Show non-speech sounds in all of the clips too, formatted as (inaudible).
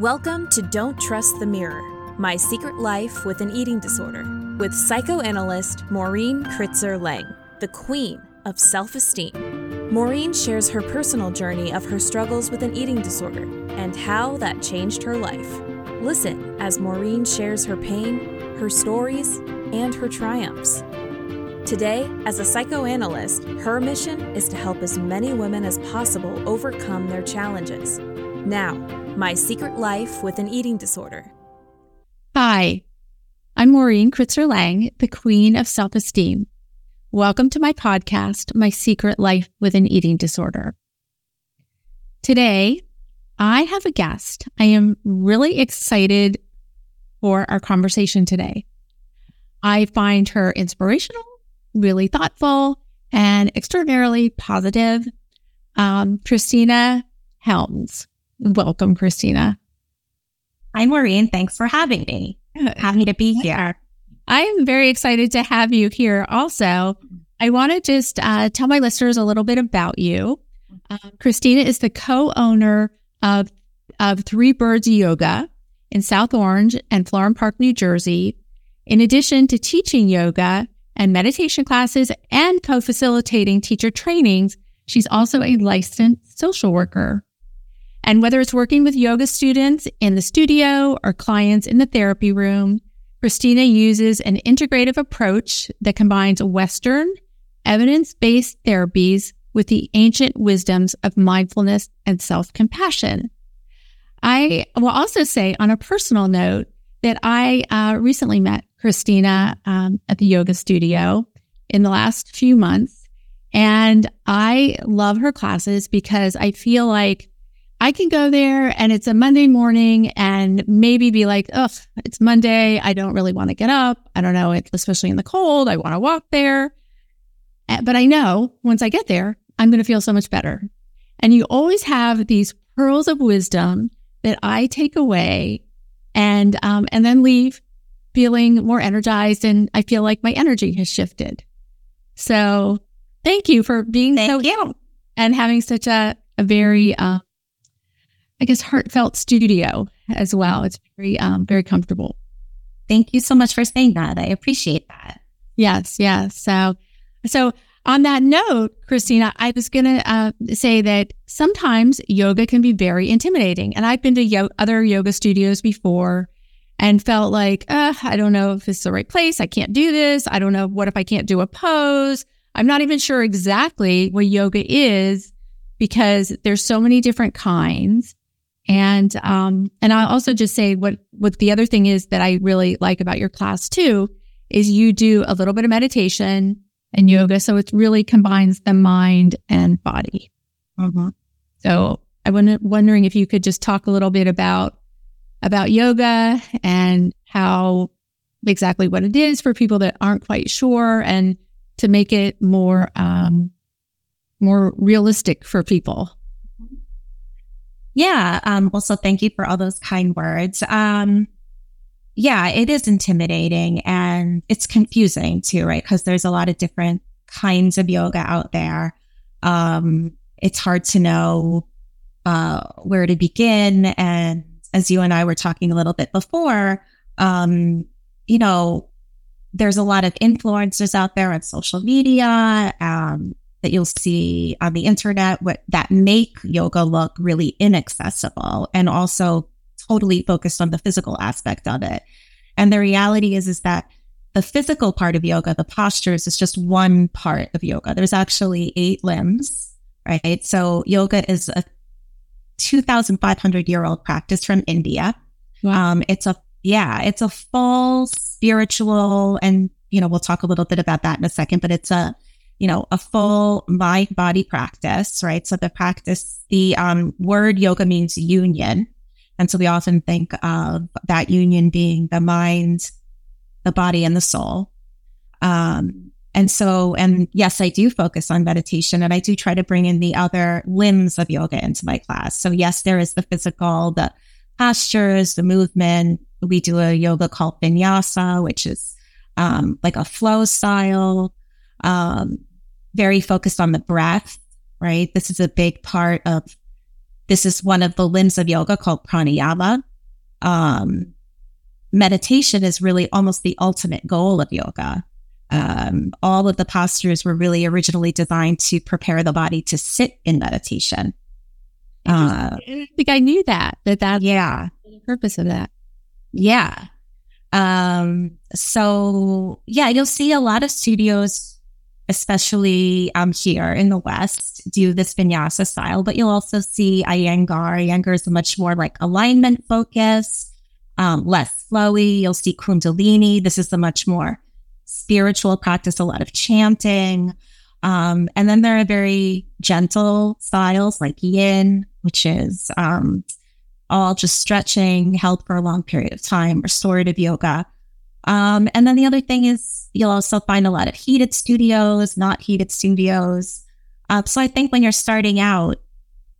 Welcome to Don't Trust the Mirror My Secret Life with an Eating Disorder with psychoanalyst Maureen Kritzer Lang, the queen of self esteem. Maureen shares her personal journey of her struggles with an eating disorder and how that changed her life. Listen as Maureen shares her pain, her stories, and her triumphs. Today, as a psychoanalyst, her mission is to help as many women as possible overcome their challenges. Now, my secret life with an eating disorder. Hi, I'm Maureen Kritzer Lang, the queen of self esteem. Welcome to my podcast, My Secret Life with an Eating Disorder. Today, I have a guest. I am really excited for our conversation today. I find her inspirational, really thoughtful, and extraordinarily positive. Um, Christina Helms. Welcome, Christina. Hi, Maureen. Thanks for having me. Happy to be here. I am very excited to have you here also. I want to just uh, tell my listeners a little bit about you. Uh, Christina is the co owner of, of Three Birds Yoga in South Orange and Florham Park, New Jersey. In addition to teaching yoga and meditation classes and co facilitating teacher trainings, she's also a licensed social worker. And whether it's working with yoga students in the studio or clients in the therapy room, Christina uses an integrative approach that combines Western evidence based therapies with the ancient wisdoms of mindfulness and self compassion. I will also say, on a personal note, that I uh, recently met Christina um, at the yoga studio in the last few months. And I love her classes because I feel like I can go there and it's a Monday morning and maybe be like, ugh, it's Monday. I don't really want to get up. I don't know, especially in the cold. I want to walk there. Eh, but I know once I get there, I'm going to feel so much better. And you always have these pearls of wisdom that I take away and um, and then leave feeling more energized and I feel like my energy has shifted. So thank you for being thank so you and having such a, a very uh, I guess, heartfelt studio as well. It's very, um, very comfortable. Thank you so much for saying that. I appreciate that. Yes, yes. So, so on that note, Christina, I was going to uh, say that sometimes yoga can be very intimidating, and I've been to yo- other yoga studios before and felt like, uh, I don't know if it's the right place. I can't do this. I don't know. What if I can't do a pose? I'm not even sure exactly what yoga is because there's so many different kinds. And um, and I'll also just say what what the other thing is that I really like about your class too is you do a little bit of meditation and yoga, so it really combines the mind and body. Mm-hmm. So I was wondering if you could just talk a little bit about about yoga and how exactly what it is for people that aren't quite sure, and to make it more um, more realistic for people. Yeah. Um, well, so thank you for all those kind words. Um, yeah, it is intimidating and it's confusing too, right? Because there's a lot of different kinds of yoga out there. Um, it's hard to know uh, where to begin. And as you and I were talking a little bit before, um, you know, there's a lot of influencers out there on social media. Um, that you'll see on the internet what that make yoga look really inaccessible and also totally focused on the physical aspect of it. And the reality is is that the physical part of yoga, the postures is just one part of yoga. There's actually eight limbs, right? So yoga is a 2,500 year old practice from India. Wow. Um, it's a, yeah, it's a full spiritual and, you know, we'll talk a little bit about that in a second, but it's a, you know, a full mind body practice, right? So the practice, the um, word yoga means union. And so we often think of that union being the mind, the body, and the soul. Um, and so, and yes, I do focus on meditation and I do try to bring in the other limbs of yoga into my class. So, yes, there is the physical, the postures, the movement. We do a yoga called vinyasa, which is um, like a flow style. Um, very focused on the breath, right? This is a big part of, this is one of the limbs of yoga called pranayama. um, meditation is really almost the ultimate goal of yoga. Um, all of the postures were really originally designed to prepare the body to sit in meditation. Uh, I think I knew that, that that's yeah. the purpose of that. Yeah. Um, so yeah, you'll see a lot of studios, especially um here in the West, do this vinyasa style, but you'll also see Iyengar. Iyengar is much more like alignment focus, um, less flowy. You'll see Kundalini. This is a much more spiritual practice, a lot of chanting. Um, and then there are very gentle styles like yin, which is um, all just stretching, held for a long period of time, restorative yoga. Um, and then the other thing is you'll also find a lot of heated studios, not heated studios. Uh, so I think when you're starting out,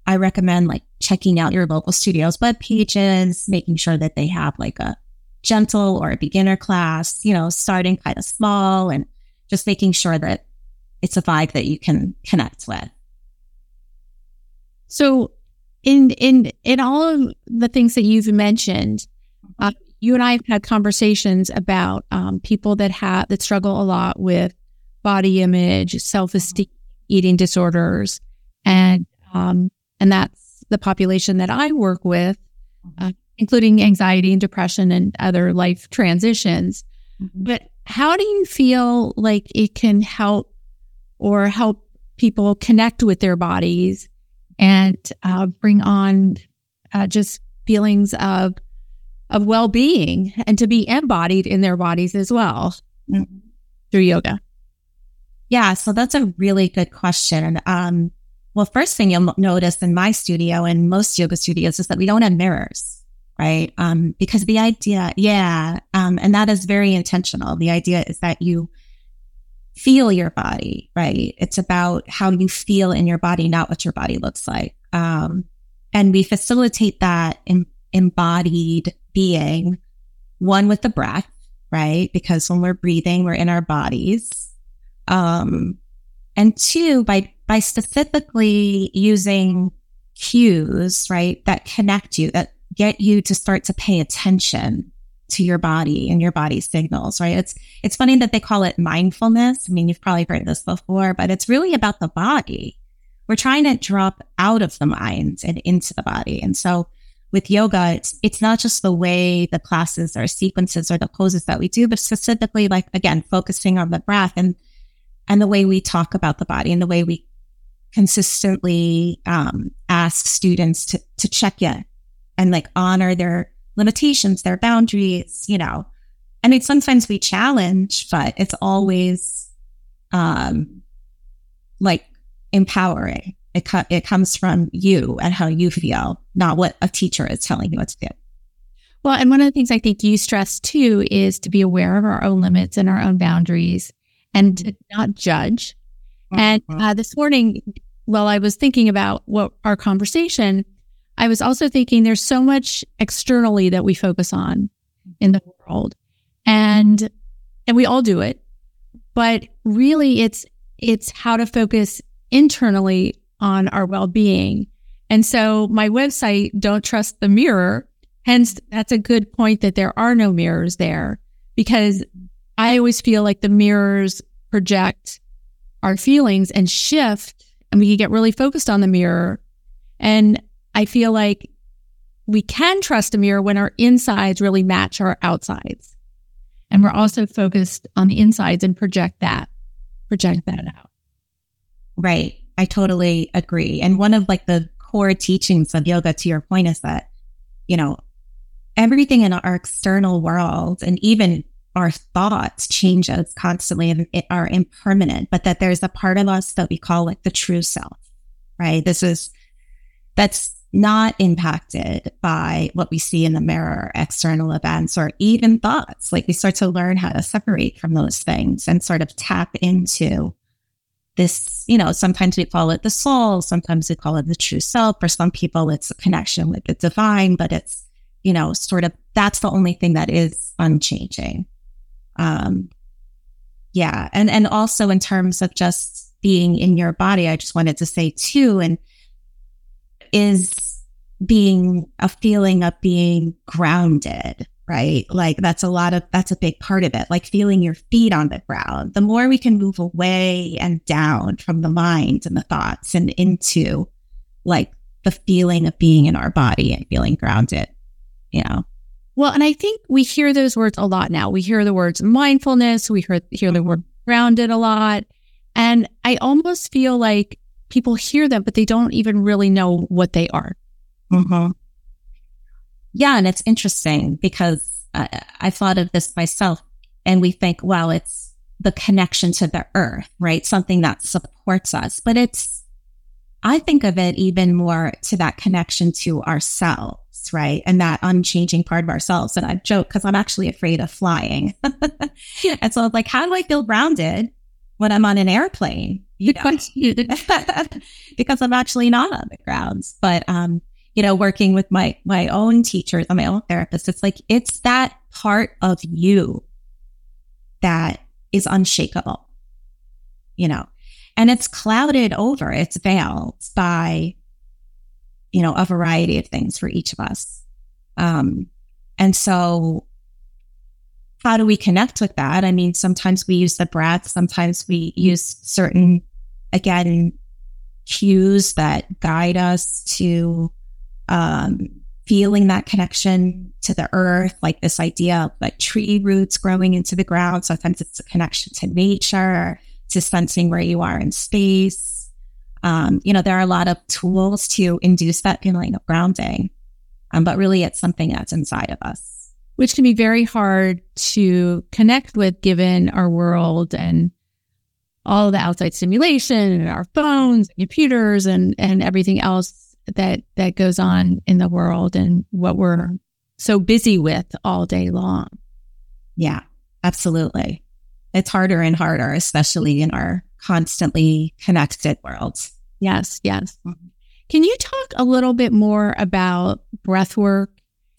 I recommend like checking out your local studios web pages, making sure that they have like a gentle or a beginner class, you know, starting kind of small and just making sure that it's a vibe that you can connect with. So in in in all of the things that you've mentioned, you and I have had conversations about um, people that have that struggle a lot with body image, self esteem, eating disorders, and um, and that's the population that I work with, uh, including anxiety and depression and other life transitions. Mm-hmm. But how do you feel like it can help or help people connect with their bodies and uh, bring on uh, just feelings of of well being and to be embodied in their bodies as well mm-hmm. through yoga. Yeah, so that's a really good question. Um, well, first thing you'll notice in my studio and most yoga studios is that we don't have mirrors, right? Um, because the idea, yeah, um, and that is very intentional. The idea is that you feel your body, right? It's about how you feel in your body, not what your body looks like. Um, and we facilitate that in, embodied being, one with the breath, right? Because when we're breathing, we're in our bodies. Um, and two, by, by specifically using cues, right, that connect you, that get you to start to pay attention to your body and your body signals, right? It's it's funny that they call it mindfulness. I mean, you've probably heard this before, but it's really about the body. We're trying to drop out of the mind and into the body. And so with yoga, it's it's not just the way the classes or sequences or the poses that we do, but specifically like again, focusing on the breath and and the way we talk about the body and the way we consistently um, ask students to to check in and like honor their limitations, their boundaries, you know. I mean, sometimes we challenge, but it's always um like empowering. It, co- it comes from you and how you feel, not what a teacher is telling you what to do. Well, and one of the things I think you stress too is to be aware of our own limits and our own boundaries and to not judge. And uh-huh. uh, this morning, while I was thinking about what our conversation, I was also thinking there's so much externally that we focus on in the world. And and we all do it. But really it's it's how to focus internally on our well-being. And so my website don't trust the mirror. Hence that's a good point that there are no mirrors there because I always feel like the mirrors project our feelings and shift and we can get really focused on the mirror. And I feel like we can trust a mirror when our insides really match our outsides. And we're also focused on the insides and project that, project that out. Right. I totally agree. And one of like the core teachings of yoga, to your point, is that, you know, everything in our external world and even our thoughts changes constantly and are impermanent, but that there's a part of us that we call like the true self, right? This is, that's not impacted by what we see in the mirror, external events, or even thoughts. Like we start to learn how to separate from those things and sort of tap into this, you know, sometimes we call it the soul, sometimes we call it the true self. For some people, it's a connection with the divine, but it's, you know, sort of that's the only thing that is unchanging. Um, yeah. And, and also in terms of just being in your body, I just wanted to say too, and is being a feeling of being grounded, right? Like that's a lot of, that's a big part of it, like feeling your feet on the ground. The more we can move away and down from the mind and the thoughts and into like the feeling of being in our body and feeling grounded, you know? Well, and I think we hear those words a lot now. We hear the words mindfulness, we hear, hear the word grounded a lot. And I almost feel like people hear them, but they don't even really know what they are. Mm-hmm. Yeah. And it's interesting because I, I thought of this myself and we think, well, it's the connection to the earth, right? Something that supports us, but it's, I think of it even more to that connection to ourselves, right? And that unchanging part of ourselves. And I joke because I'm actually afraid of flying. (laughs) and so I'm like, how do I feel grounded when I'm on an airplane? You (laughs) know? (laughs) because I'm actually not on the grounds. But um, you know, working with my my own teachers and my own therapist, it's like it's that part of you that is unshakable, you know, and it's clouded over, it's veiled by, you know, a variety of things for each of us. Um, and so how do we connect with that? I mean, sometimes we use the breath, sometimes we use certain, again, cues that guide us to um, feeling that connection to the earth, like this idea of like tree roots growing into the ground. Sometimes it's a connection to nature, to sensing where you are in space. Um, you know, there are a lot of tools to induce that feeling of grounding, um, but really it's something that's inside of us. Which can be very hard to connect with given our world and all the outside stimulation and our phones and computers and, and everything else that that goes on in the world and what we're so busy with all day long. Yeah, absolutely. It's harder and harder, especially in our constantly connected worlds. Yes, yes. Mm-hmm. Can you talk a little bit more about breath work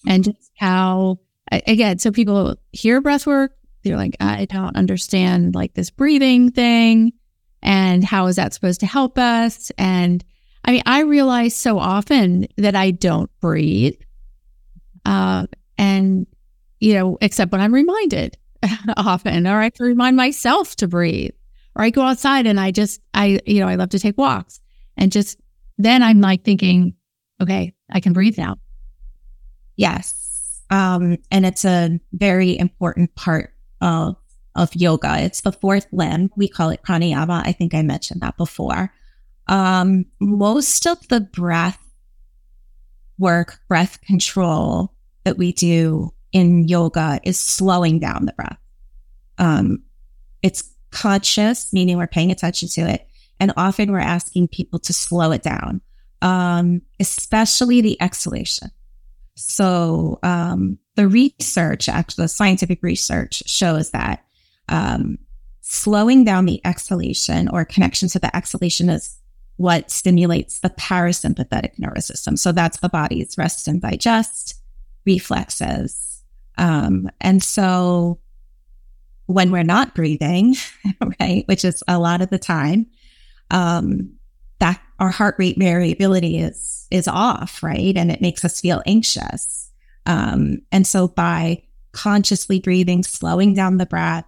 and just how, again, so people hear breath work, they're like, I don't understand like this breathing thing. And how is that supposed to help us? And I mean, I realize so often that I don't breathe. Uh, and, you know, except when I'm reminded (laughs) often, or I have to remind myself to breathe, or I go outside and I just, I, you know, I love to take walks and just then I'm like thinking, okay, I can breathe now. Yes. Um, and it's a very important part of, of yoga. It's the fourth limb. We call it pranayama. I think I mentioned that before. Um, most of the breath work, breath control that we do in yoga is slowing down the breath. Um, it's conscious, meaning we're paying attention to it. And often we're asking people to slow it down, um, especially the exhalation. So um, the research, actually, the scientific research shows that um, slowing down the exhalation or connection to the exhalation is what stimulates the parasympathetic nervous system. So that's the body's rest and digest reflexes. Um, and so when we're not breathing, (laughs) right, which is a lot of the time, um, that our heart rate variability is is off, right, and it makes us feel anxious. Um, and so by consciously breathing, slowing down the breath,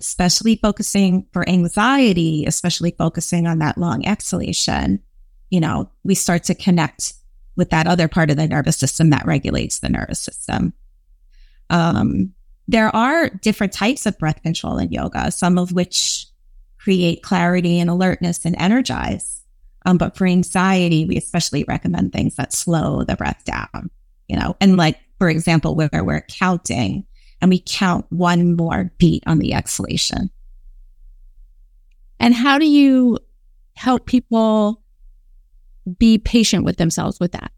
especially focusing for anxiety, especially focusing on that long exhalation, you know, we start to connect with that other part of the nervous system that regulates the nervous system. Um, there are different types of breath control in yoga, some of which create clarity and alertness and energize. Um, but for anxiety, we especially recommend things that slow the breath down, you know, and like, for example, where we're counting, and we count one more beat on the exhalation. And how do you help people be patient with themselves with that?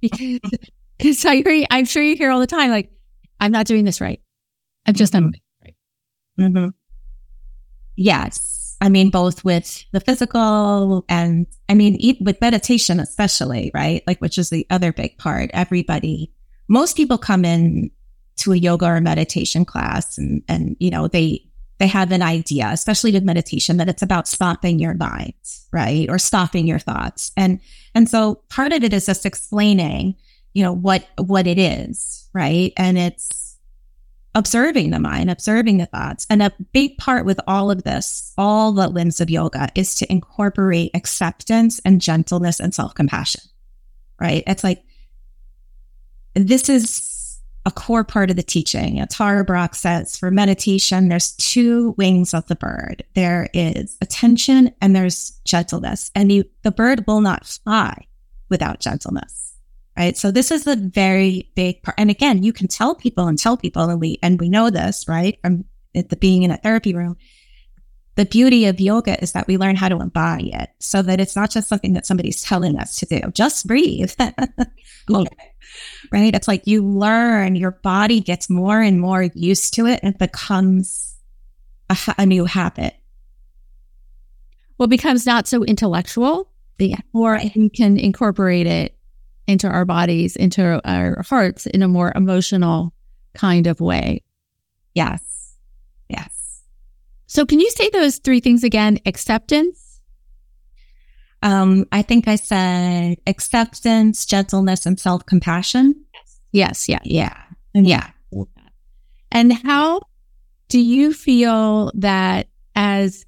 Because, (laughs) because I agree, I'm sure you hear all the time, like, I'm not doing this right. I'm just not doing right. Mm-hmm. Yes. I mean, both with the physical and I mean, with meditation, especially, right? Like, which is the other big part. Everybody, most people come in to a yoga or meditation class and and you know they they have an idea especially with meditation that it's about stopping your mind right or stopping your thoughts and and so part of it is just explaining you know, what, what it is, right? And it's observing the mind, observing the thoughts. And a big part with all of this, all the limbs of yoga is to incorporate acceptance and gentleness and self compassion, right? It's like, this is a core part of the teaching. Tara Brach says for meditation, there's two wings of the bird. There is attention and there's gentleness. And you, the bird will not fly without gentleness. Right. So this is a very big part. And again, you can tell people and tell people, and we, and we know this, right? From the being in a therapy room. The beauty of yoga is that we learn how to embody it so that it's not just something that somebody's telling us to do. Just breathe. (laughs) okay right? It's like you learn, your body gets more and more used to it and it becomes a, a new habit. Well, it becomes not so intellectual, yeah. or we can incorporate it into our bodies, into our hearts in a more emotional kind of way. Yes. Yes. So, can you say those three things again? Acceptance, um, I think I said acceptance, gentleness, and self compassion. Yes. Yeah. Yeah. Yeah. And how do you feel that as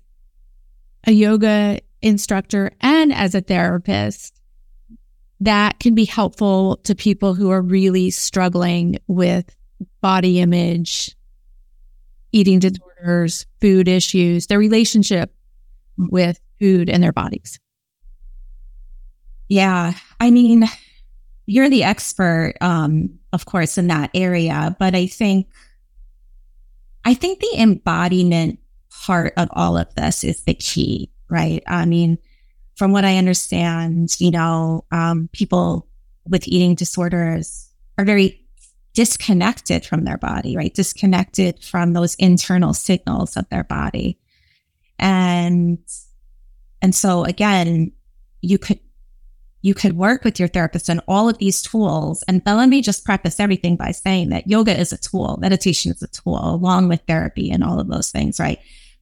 a yoga instructor and as a therapist, that can be helpful to people who are really struggling with body image, eating disorders, food issues, their relationship with food and their bodies? Yeah. I mean, you're the expert, um, of course, in that area, but I think, I think the embodiment part of all of this is the key, right? I mean, from what I understand, you know, um, people with eating disorders are very disconnected from their body, right? Disconnected from those internal signals of their body. And, and so again, you could you could work with your therapist on all of these tools. And let me just preface everything by saying that yoga is a tool, meditation is a tool, along with therapy and all of those things, right?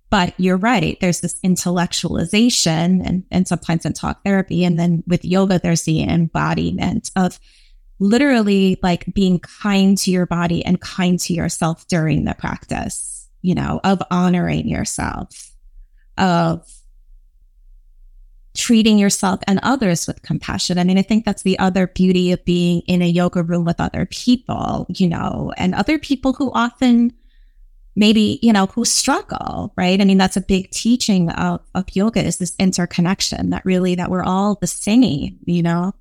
But you're right. There's this intellectualization and, and sometimes in talk therapy. And then with yoga, there's the embodiment of literally like being kind to your body and kind to yourself during the practice, you know, of honoring yourself, of treating yourself and others with compassion. I mean, I think that's the other beauty of being in a yoga room with other people, you know, and other people who often maybe, you know, who struggle, right? I mean, that's a big teaching of, of yoga is this interconnection that really, that we're all the same, you know?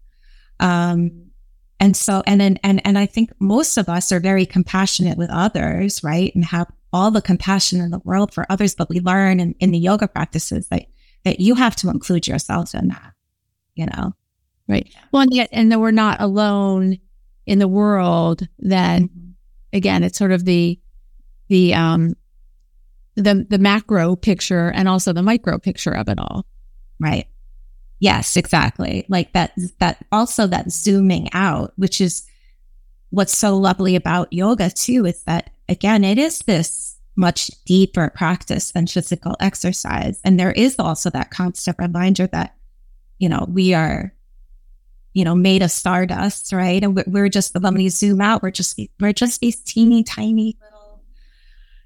Um, and so, and then, and, and I think most of us are very compassionate with others, right? And have all the compassion in the world for others, but we learn in, in the yoga practices that that you have to include yourself in that, you know? Right. Well, and yet, and that we're not alone in the world that, mm-hmm. again, it's sort of the, the, um, the, the macro picture and also the micro picture of it all. Right. Yes, exactly. Like that, that also that zooming out, which is what's so lovely about yoga too, is that again, it is this much deeper practice than physical exercise. And there is also that constant reminder that, you know, we are, you know, made of stardust, right? And we're just, when we zoom out, we're just, we're just these teeny tiny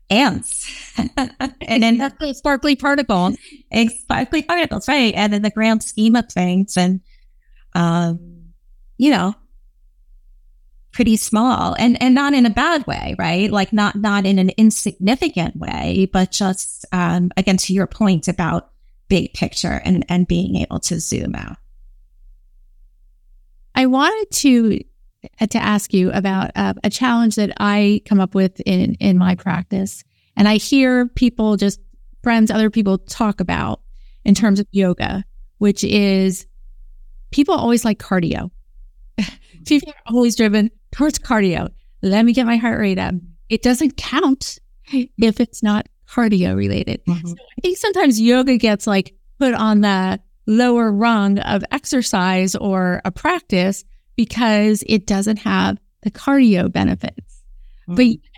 ants. (laughs) and then the sparkly particles. Sparkly particles, right? And in the grand scheme of things. And, um, you know, pretty small and and not in a bad way right like not not in an insignificant way but just um again to your point about big picture and and being able to zoom out i wanted to to ask you about uh, a challenge that i come up with in in my practice and i hear people just friends other people talk about in terms of yoga which is people always like cardio (laughs) people are always driven towards cardio. Let me get my heart rate up. It doesn't count if it's not cardio related. Mm-hmm. So I think sometimes yoga gets like put on the lower rung of exercise or a practice because it doesn't have the cardio benefits. Mm-hmm. But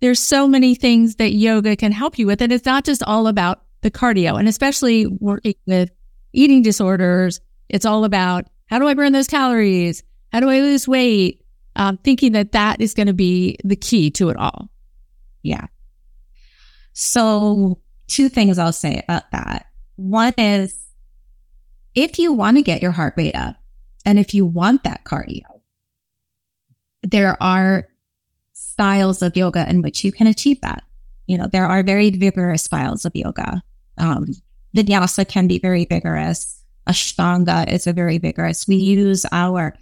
there's so many things that yoga can help you with. And it's not just all about the cardio. And especially working with eating disorders, it's all about how do I burn those calories? How do I lose weight? um, thinking that that is going to be the key to it all. Yeah. So, two things I'll say about that. One is if you want to get your heart rate up and if you want that cardio, there are styles of yoga in which you can achieve that. You know, there are very vigorous styles of yoga. Um, vinyasa can be very vigorous. Ashtanga is a very vigorous. We use our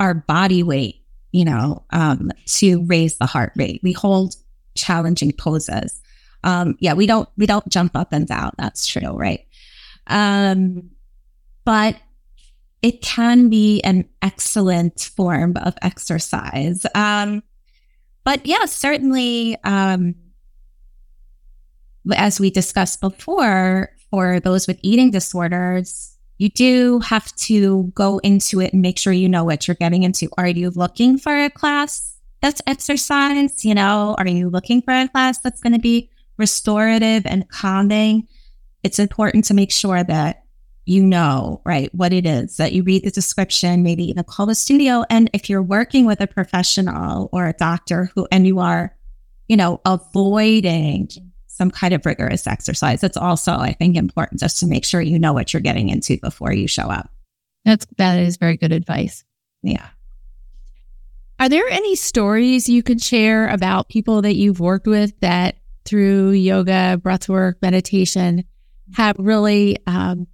our body weight, you know, um, to raise the heart rate. We hold challenging poses. Um, yeah, we don't we don't jump up and down. That's true, right? Um, but it can be an excellent form of exercise. Um, but yeah, certainly, um, as we discussed before, for those with eating disorders, you do have to go into it and make sure you know what you're getting into. Are you looking for a class that's exercise? You know, are you looking for a class that's going to be restorative and calming? It's important to make sure that you know, right, what it is, that you read the description, maybe even call the studio. And if you're working with a professional or a doctor who, and you are, you know, avoiding some kind of rigorous exercise, it's also, I think, important just to make sure you know what you're getting into before you show up. That's, that is very good advice. Yeah. Are there any stories you could share about people that you've worked with that through yoga, breathwork, meditation have really um,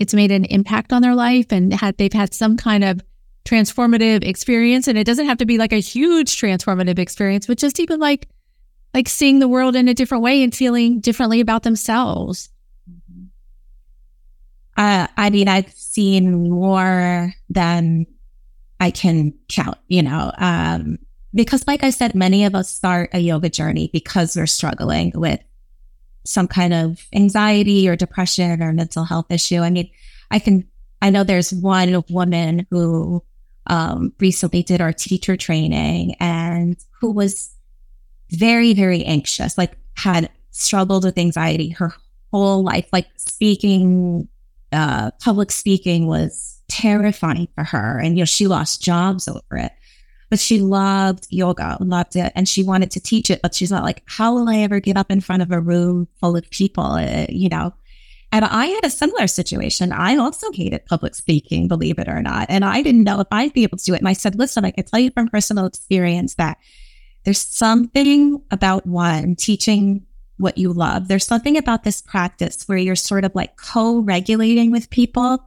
it's made an impact on their life and had they've had some kind of transformative experience. And it doesn't have to be like a huge transformative experience but just even like like seeing the world in a different way and feeling differently about themselves. Uh, i mean i've seen more than i can count you know um, because like i said many of us start a yoga journey because we're struggling with some kind of anxiety or depression or mental health issue. I mean, I can, I know there's one woman who um, recently did our teacher training and who was very, very anxious, like had struggled with anxiety her whole life. Like speaking, uh, public speaking was terrifying for her. And, you know, she lost jobs over it but she loved yoga, loved it. And she wanted to teach it, but she's not like, how will I ever get up in front of a room full of people? Uh, you know? And I had a similar situation. I also hated public speaking, believe it or not. And I didn't know if I'd be able to do it. And I said, listen, I can tell you from personal experience that there's something about one teaching what you love. There's something about this practice where you're sort of like co regulating with people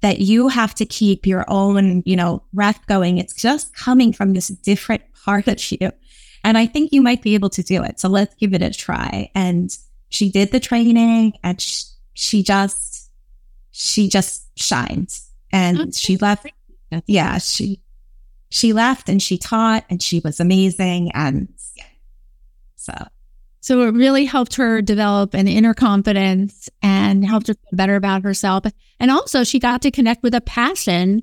that you have to keep your own, you know, breath going. It's just coming from this different part of you. And I think you might be able to do it. So let's give it a try. And she did the training and she, she just, she just shines and okay. she left. Yeah. She, she left and she taught and she was amazing. And yeah. So so it really helped her develop an inner confidence and helped her feel better about herself. And also, she got to connect with a passion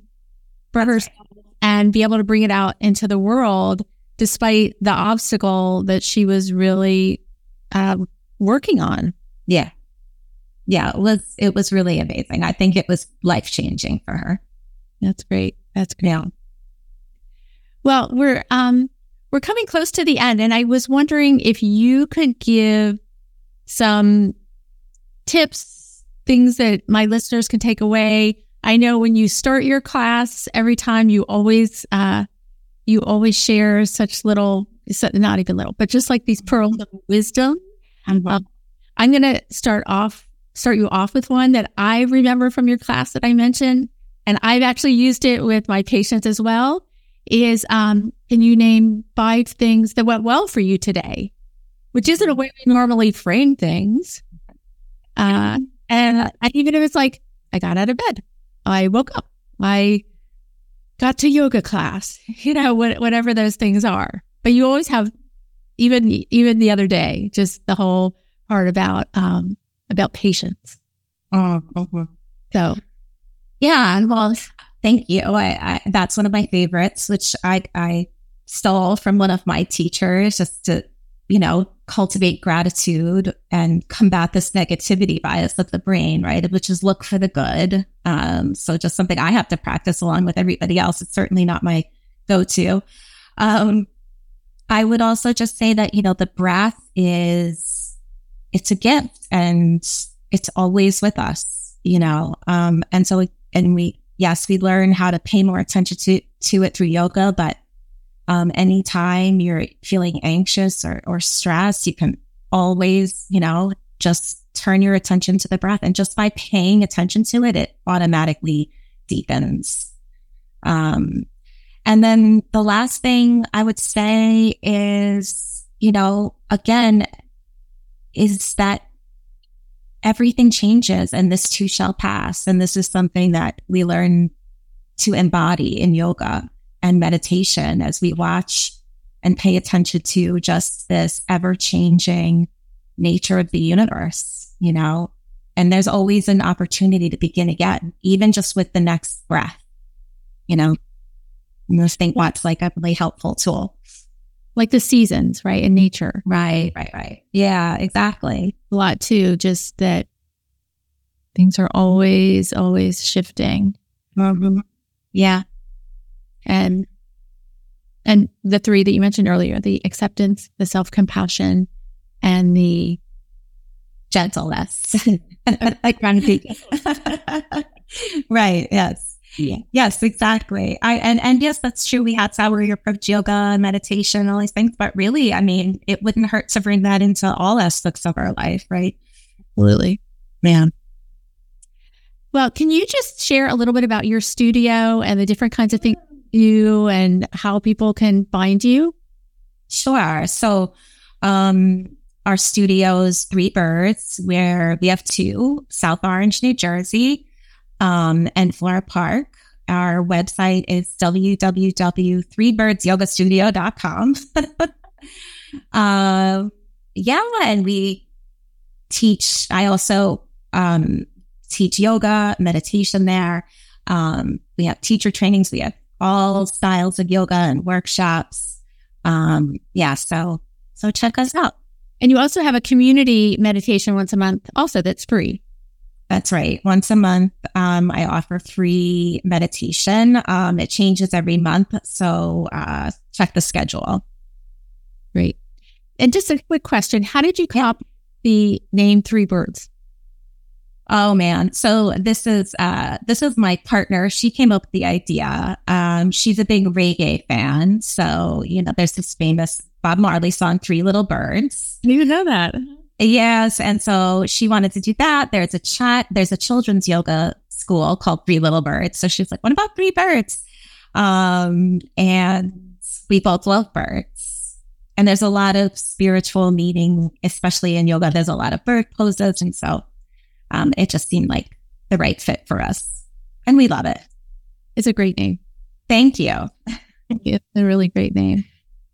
for herself and be able to bring it out into the world despite the obstacle that she was really uh, working on. Yeah. Yeah, it was it was really amazing. I think it was life changing for her. That's great. That's great. Yeah. Well, we're um we're coming close to the end, and I was wondering if you could give some tips, things that my listeners can take away. I know when you start your class, every time you always uh, you always share such little, not even little, but just like these pearls of wisdom. Um, I'm going to start off, start you off with one that I remember from your class that I mentioned, and I've actually used it with my patients as well is um, can you name five things that went well for you today? Which isn't a way we normally frame things. Uh, and even if it's like, I got out of bed, I woke up, I got to yoga class, (laughs) you know, whatever those things are. But you always have, even even the other day, just the whole part about um, about patience. Oh, okay. So, yeah, well, Thank you. I, I, that's one of my favorites, which I, I stole from one of my teachers just to, you know, cultivate gratitude and combat this negativity bias of the brain, right? Which is look for the good. Um, so just something I have to practice along with everybody else. It's certainly not my go to. Um, I would also just say that, you know, the breath is, it's a gift and it's always with us, you know? Um, and so, and we, yes, we learn how to pay more attention to, to it through yoga, but, um, anytime you're feeling anxious or, or stressed, you can always, you know, just turn your attention to the breath. And just by paying attention to it, it automatically deepens. Um, and then the last thing I would say is, you know, again, is that everything changes and this too shall pass. And this is something that we learn to embody in yoga and meditation as we watch and pay attention to just this ever changing nature of the universe, you know, and there's always an opportunity to begin again, even just with the next breath, you know, and I think what's like a really helpful tool. Like the seasons, right? In nature. Right, right, right. Yeah, exactly. A lot too, just that things are always, always shifting. Mm-hmm. Yeah. And and the three that you mentioned earlier, the acceptance, the self-compassion, and the gentleness. (laughs) (laughs) right. Yes. Yeah. Yes, exactly. I and and yes, that's true. We had approach yoga, and meditation, all these things, but really, I mean, it wouldn't hurt to bring that into all aspects of our life, right? Absolutely. Man. Well, can you just share a little bit about your studio and the different kinds of things you and how people can find you? Sure. So um our studios, Three Birds, where we have two, South Orange, New Jersey, um, and Florham Park. Our website is www.threebirdsyogastudio.com. (laughs) uh, yeah, and we teach, I also um, teach yoga, meditation there. Um, we have teacher trainings. We have all styles of yoga and workshops. Um, yeah, so so check us out. And you also have a community meditation once a month, also that's free. That's right. Once a month, um, I offer free meditation. Um, it changes every month. So uh, check the schedule. Great. And just a quick question How did you come up the name Three Birds? Oh man. So this is uh this is my partner. She came up with the idea. Um she's a big reggae fan. So, you know, there's this famous Bob Marley song Three Little Birds. You know that. Yes. And so she wanted to do that. There's a chat, there's a children's yoga school called Three Little Birds. So she's like, what about three birds? Um, and we both love birds. And there's a lot of spiritual meaning, especially in yoga. There's a lot of bird poses. And so um, it just seemed like the right fit for us. And we love it. It's a great name. Thank you. Thank (laughs) you. It's a really great name.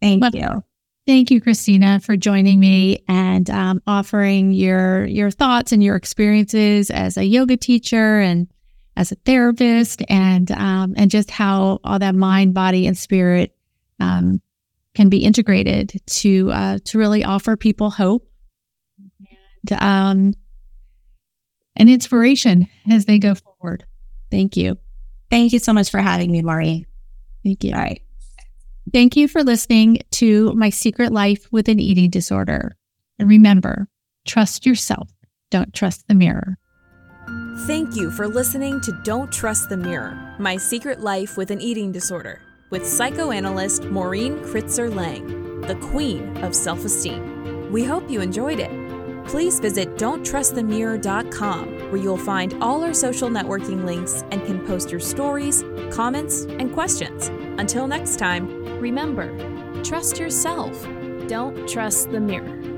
Thank well, you. Thank you, Christina, for joining me and um, offering your your thoughts and your experiences as a yoga teacher and as a therapist, and um, and just how all that mind, body, and spirit um, can be integrated to uh, to really offer people hope and um, an inspiration as they go forward. Thank you. Thank you so much for having me, Maureen. Thank you. All right. Thank you for listening to My Secret Life with an Eating Disorder. And remember, trust yourself, don't trust the mirror. Thank you for listening to Don't Trust the Mirror My Secret Life with an Eating Disorder with psychoanalyst Maureen Kritzer Lang, the queen of self esteem. We hope you enjoyed it. Please visit don'ttrustthemirror.com where you'll find all our social networking links and can post your stories, comments, and questions. Until next time, remember trust yourself, don't trust the mirror.